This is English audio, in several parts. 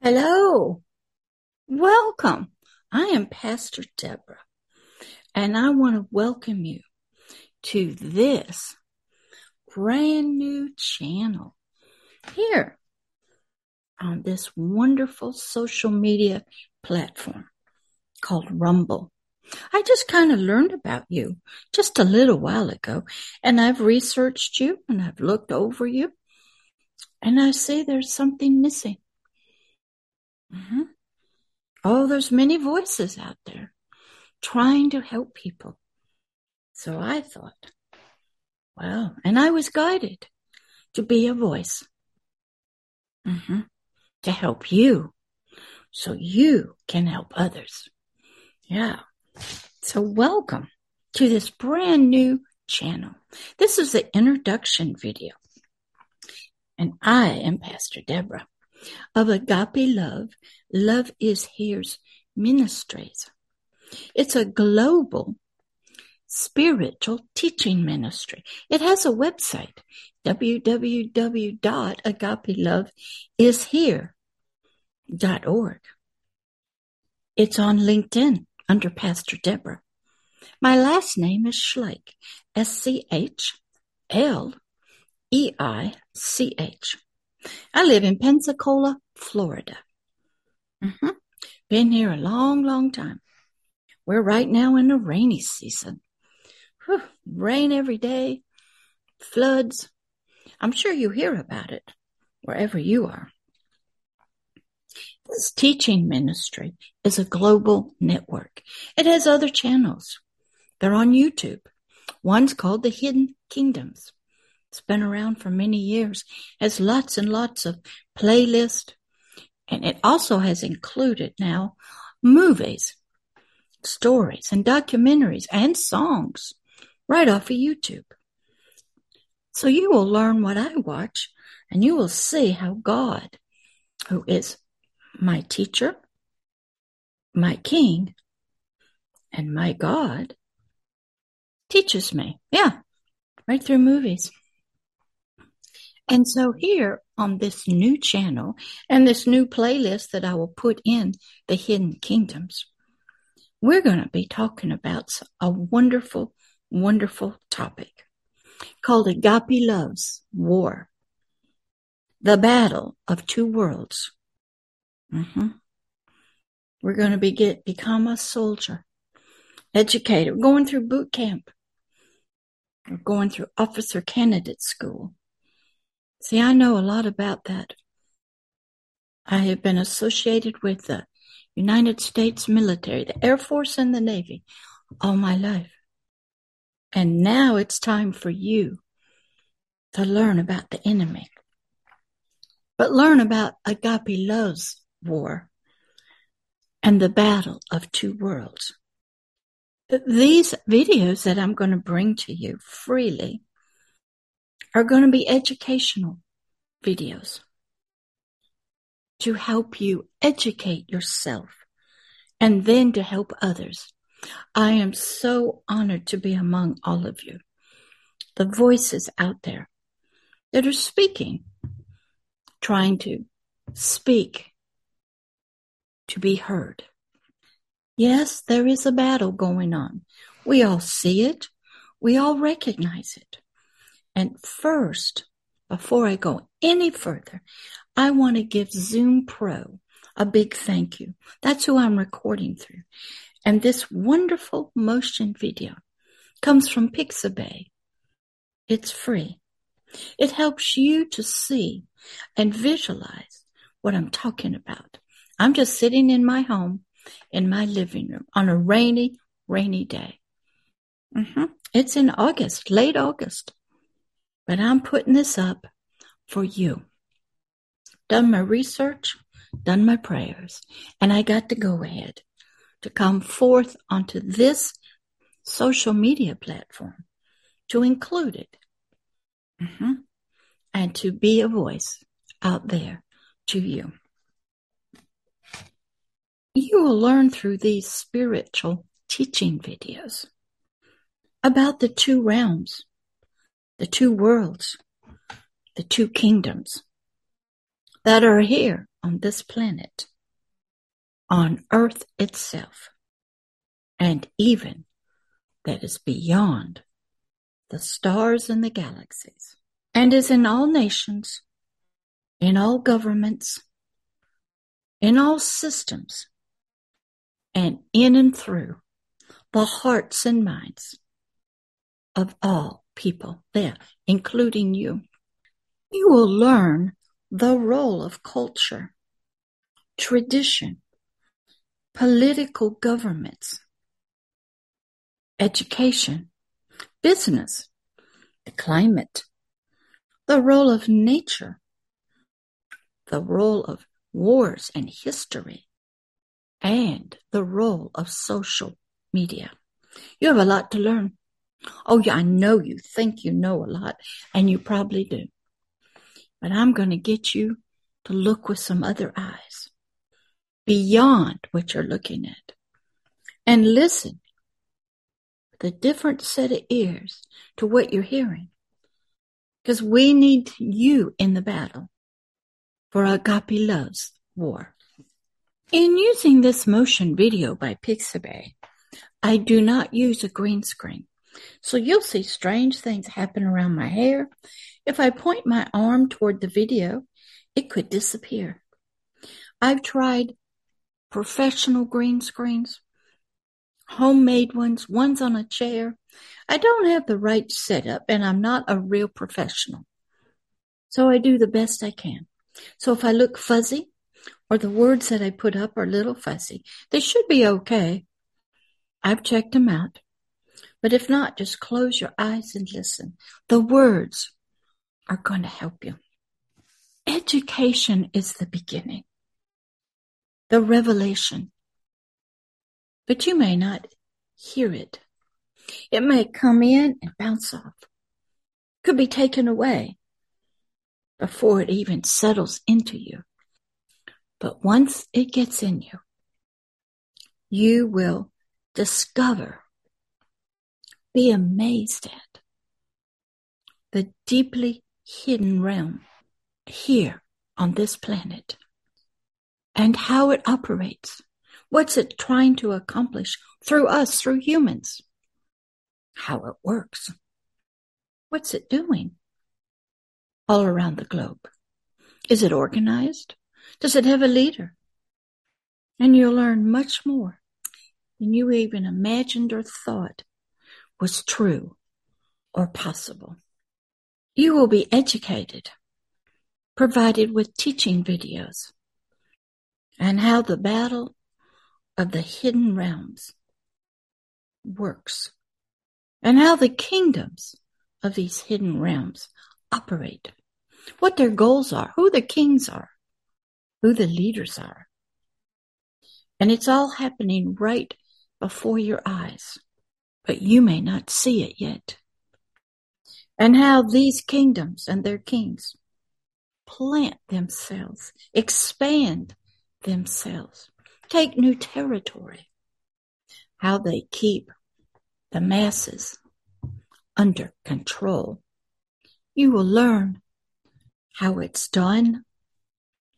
Hello, welcome. I am Pastor Deborah, and I want to welcome you to this brand new channel here on this wonderful social media platform called Rumble. I just kind of learned about you just a little while ago, and I've researched you and I've looked over you, and I see there's something missing. Mm-hmm. Oh, there's many voices out there trying to help people. So I thought, well, and I was guided to be a voice mm-hmm. to help you so you can help others. Yeah. So welcome to this brand new channel. This is the introduction video. And I am Pastor Deborah of Agape Love, Love is Here's Ministries. It's a global spiritual teaching ministry. It has a website, www.agapeloveishere.org. It's on LinkedIn under Pastor Deborah. My last name is Schleich, S C H L E I C H. I live in Pensacola, Florida. Mm-hmm. Been here a long, long time. We're right now in the rainy season. Whew, rain every day, floods. I'm sure you hear about it wherever you are. This teaching ministry is a global network. It has other channels. They're on YouTube. One's called The Hidden Kingdoms. It's been around for many years, has lots and lots of playlists, and it also has included now movies, stories, and documentaries and songs right off of YouTube. So you will learn what I watch, and you will see how God, who is my teacher, my king, and my God, teaches me. Yeah, right through movies. And so here on this new channel and this new playlist that I will put in the hidden kingdoms, we're going to be talking about a wonderful, wonderful topic called Agape Love's War. The battle of two worlds. Mm-hmm. We're going to be get, become a soldier, educator, going through boot camp. We're going through officer candidate school. See, I know a lot about that. I have been associated with the United States military, the Air Force and the Navy all my life. And now it's time for you to learn about the enemy. But learn about Agape Love's war and the battle of two worlds. These videos that I'm going to bring to you freely are going to be educational videos to help you educate yourself and then to help others. I am so honored to be among all of you, the voices out there that are speaking, trying to speak to be heard. Yes, there is a battle going on. We all see it. We all recognize it. And first, before I go any further, I want to give Zoom Pro a big thank you. That's who I'm recording through. And this wonderful motion video comes from Pixabay. It's free. It helps you to see and visualize what I'm talking about. I'm just sitting in my home, in my living room on a rainy, rainy day. Mm-hmm. It's in August, late August. But I'm putting this up for you. Done my research, done my prayers, and I got to go ahead to come forth onto this social media platform to include it mm-hmm. and to be a voice out there to you. You will learn through these spiritual teaching videos about the two realms the two worlds, the two kingdoms that are here on this planet, on Earth itself, and even that is beyond the stars and the galaxies, and is in all nations, in all governments, in all systems, and in and through the hearts and minds of all people there, including you. You will learn the role of culture, tradition, political governments, education, business, the climate, the role of nature, the role of wars and history, and the role of social media. You have a lot to learn. Oh, yeah, I know you think you know a lot, and you probably do. But I'm going to get you to look with some other eyes beyond what you're looking at and listen with a different set of ears to what you're hearing. Because we need you in the battle for Agape Love's war. In using this motion video by Pixabay, I do not use a green screen. So you'll see strange things happen around my hair. If I point my arm toward the video, it could disappear. I've tried professional green screens, homemade ones, ones on a chair. I don't have the right setup and I'm not a real professional. So I do the best I can. So if I look fuzzy or the words that I put up are a little fuzzy, they should be okay. I've checked them out. But if not, just close your eyes and listen. The words are going to help you. Education is the beginning, the revelation. But you may not hear it. It may come in and bounce off. Could be taken away before it even settles into you. But once it gets in you, you will discover be amazed at the deeply hidden realm here on this planet and how it operates. What's it trying to accomplish through us, through humans? How it works. What's it doing all around the globe? Is it organized? Does it have a leader? And you'll learn much more than you even imagined or thought was true or possible. You will be educated, provided with teaching videos, and how the battle of the hidden realms works, and how the kingdoms of these hidden realms operate, what their goals are, who the kings are, who the leaders are. And it's all happening right before your eyes but you may not see it yet. And how these kingdoms and their kings plant themselves, expand themselves, take new territory, how they keep the masses under control. You will learn how it's done,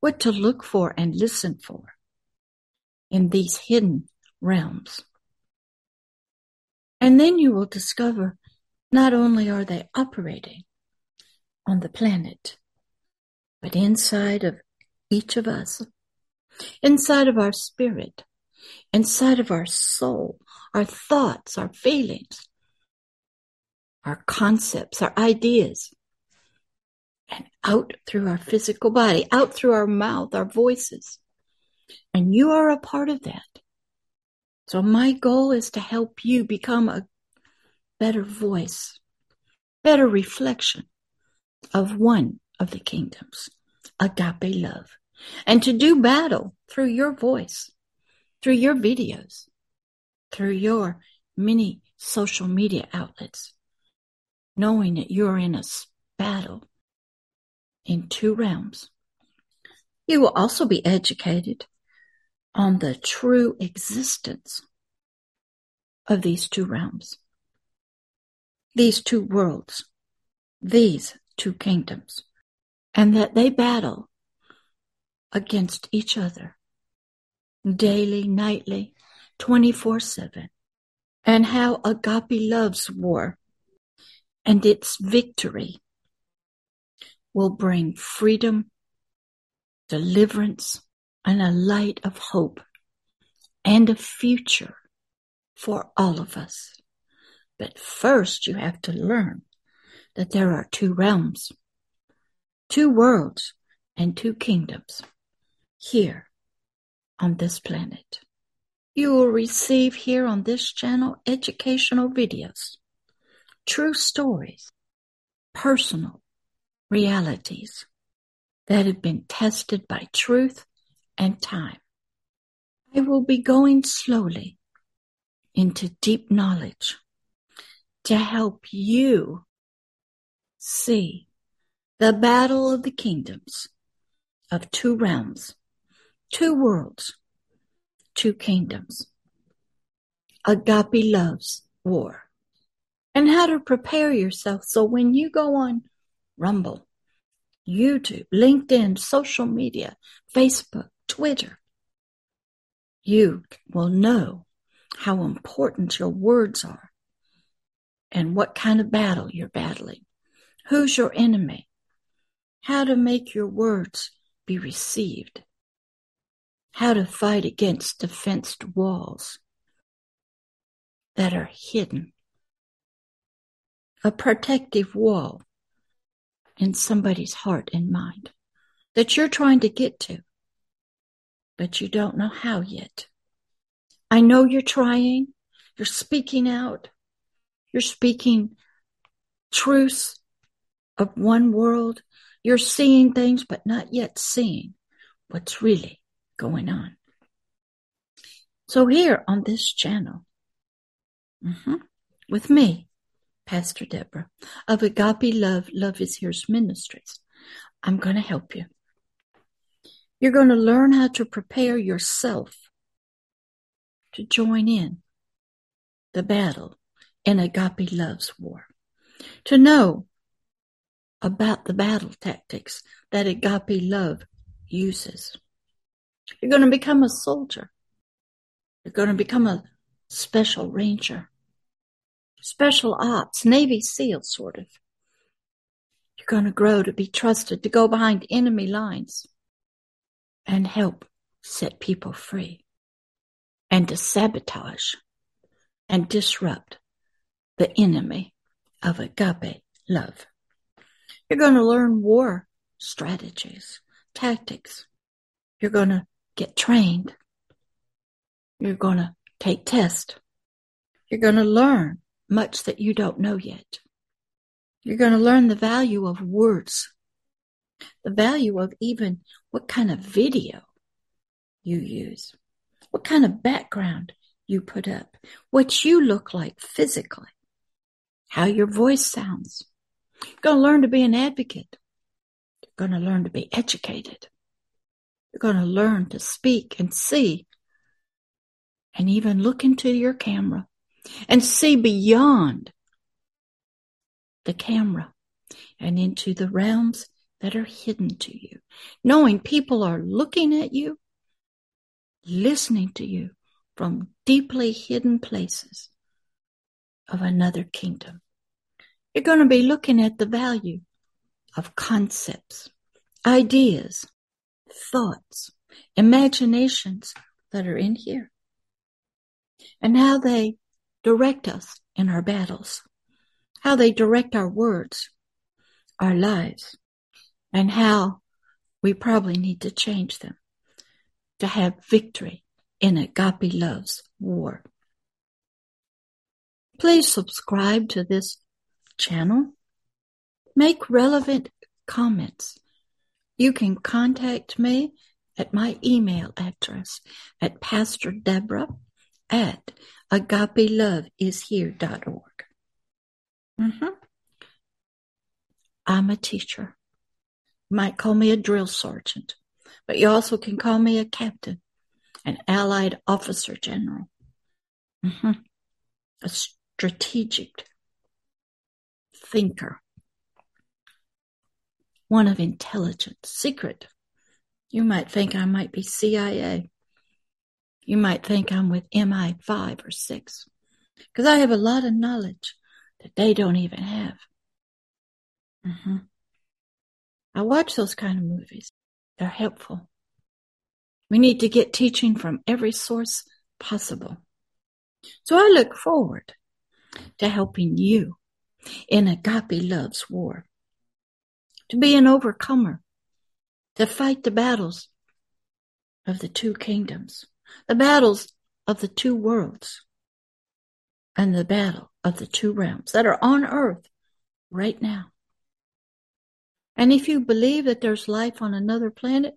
what to look for and listen for in these hidden realms. And then you will discover not only are they operating on the planet, but inside of each of us, inside of our spirit, inside of our soul, our thoughts, our feelings, our concepts, our ideas, and out through our physical body, out through our mouth, our voices. And you are a part of that. So my goal is to help you become a better voice, better reflection of one of the kingdoms, agape love, and to do battle through your voice, through your videos, through your many social media outlets, knowing that you're in a battle in two realms. You will also be educated on the true existence of these two realms, these two worlds, these two kingdoms, and that they battle against each other daily, nightly, 24 7, and how agape loves war and its victory will bring freedom, deliverance, and a light of hope and a future for all of us. But first, you have to learn that there are two realms, two worlds, and two kingdoms here on this planet. You will receive here on this channel educational videos, true stories, personal realities that have been tested by truth and time. I will be going slowly into deep knowledge to help you see the battle of the kingdoms of two realms, two worlds, two kingdoms. Agape loves war and how to prepare yourself so when you go on Rumble, YouTube, LinkedIn, social media, Facebook, Twitter, you will know how important your words are and what kind of battle you're battling. Who's your enemy? How to make your words be received. How to fight against defensed walls that are hidden. A protective wall in somebody's heart and mind that you're trying to get to but you don't know how yet. I know you're trying. You're speaking out. You're speaking truths of one world. You're seeing things, but not yet seeing what's really going on. So here on this channel, mm-hmm, with me, Pastor Deborah of Agape Love, Love is Here's Ministries, I'm going to help you. You're going to learn how to prepare yourself to join in the battle in agape love's war, to know about the battle tactics that agape love uses. You're going to become a soldier. You're going to become a special ranger, special ops, Navy SEAL sort of. You're going to grow to be trusted to go behind enemy lines and help set people free and to sabotage and disrupt the enemy of agape love. You're going to learn war strategies, tactics. You're going to get trained. You're going to take tests. You're going to learn much that you don't know yet. You're going to learn the value of words the value of even what kind of video you use, what kind of background you put up, what you look like physically, how your voice sounds. You're going to learn to be an advocate. You're going to learn to be educated. You're going to learn to speak and see and even look into your camera and see beyond the camera and into the realms that are hidden to you, knowing people are looking at you, listening to you from deeply hidden places of another kingdom. You're going to be looking at the value of concepts, ideas, thoughts, imaginations that are in here, and how they direct us in our battles, how they direct our words, our lives, and how we probably need to change them to have victory in agape love's war. Please subscribe to this channel. Make relevant comments. You can contact me at my email address at Pastor Deborah at agapeloveishere.org. Mm-hmm. I'm a teacher might call me a drill sergeant, but you also can call me a captain, an allied officer general, mm-hmm. a strategic thinker, one of intelligence, secret You might think I might be CIA. You might think I'm with MI5 or 6 because I have a lot of knowledge that they don't even have. Mm-hmm. I watch those kind of movies. They're helpful. We need to get teaching from every source possible. So I look forward to helping you in agape love's war, to be an overcomer, to fight the battles of the two kingdoms, the battles of the two worlds, and the battle of the two realms that are on earth right now. And if you believe that there's life on another planet,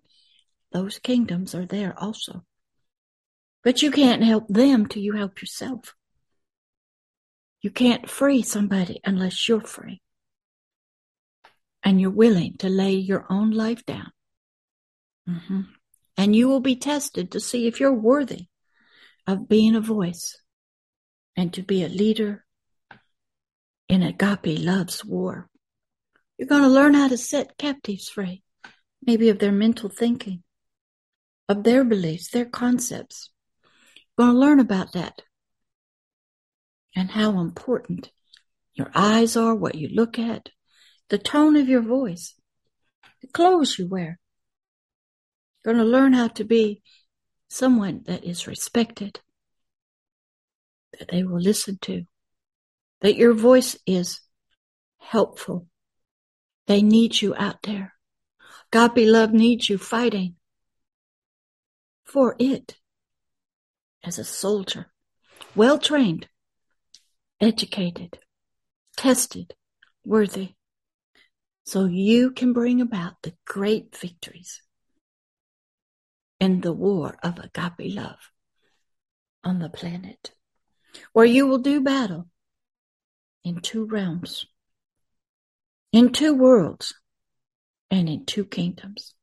those kingdoms are there also. But you can't help them till you help yourself. You can't free somebody unless you're free. And you're willing to lay your own life down. Mm-hmm. And you will be tested to see if you're worthy of being a voice and to be a leader in agape love's war. You're going to learn how to set captives free, maybe of their mental thinking, of their beliefs, their concepts. You're going to learn about that and how important your eyes are, what you look at, the tone of your voice, the clothes you wear. You're going to learn how to be someone that is respected, that they will listen to, that your voice is helpful. They need you out there. God beloved needs you fighting for it as a soldier, well trained, educated, tested, worthy, so you can bring about the great victories in the war of agape love on the planet, where you will do battle in two realms, in two worlds, and in two kingdoms.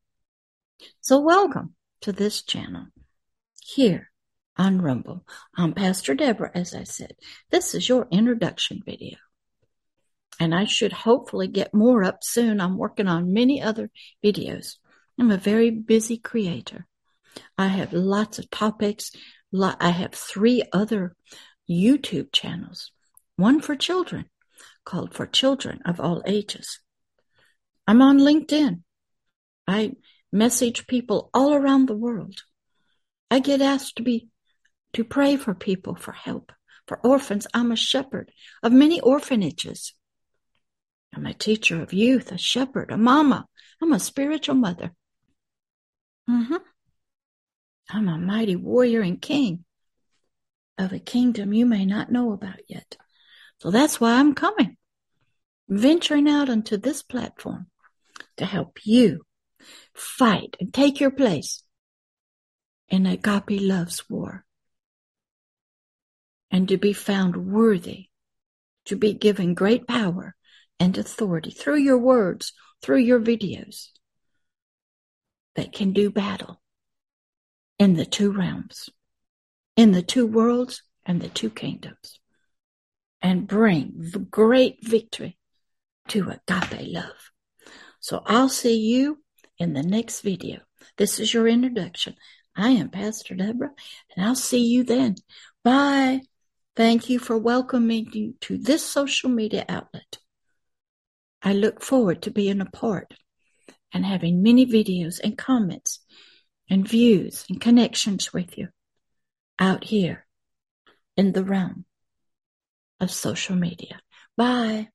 So welcome to this channel here on Rumble. I'm Pastor Deborah, as I said. This is your introduction video. And I should hopefully get more up soon. I'm working on many other videos. I'm a very busy creator. I have lots of topics. I have three other YouTube channels. One for children called For Children of All Ages. I'm on LinkedIn. I message people all around the world. I get asked to be to pray for people for help. For orphans, I'm a shepherd of many orphanages. I'm a teacher of youth, a shepherd, a mama. I'm a spiritual mother. Mm-hmm. I'm a mighty warrior and king of a kingdom you may not know about yet. So that's why I'm coming, venturing out onto this platform to help you fight and take your place in agape love's war and to be found worthy to be given great power and authority through your words, through your videos that can do battle in the two realms, in the two worlds and the two kingdoms, and bring great victory to agape love. So I'll see you in the next video. This is your introduction. I am Pastor Deborah, and I'll see you then. Bye. Thank you for welcoming me to this social media outlet. I look forward to being a part and having many videos and comments and views and connections with you out here in the realm of social media. Bye.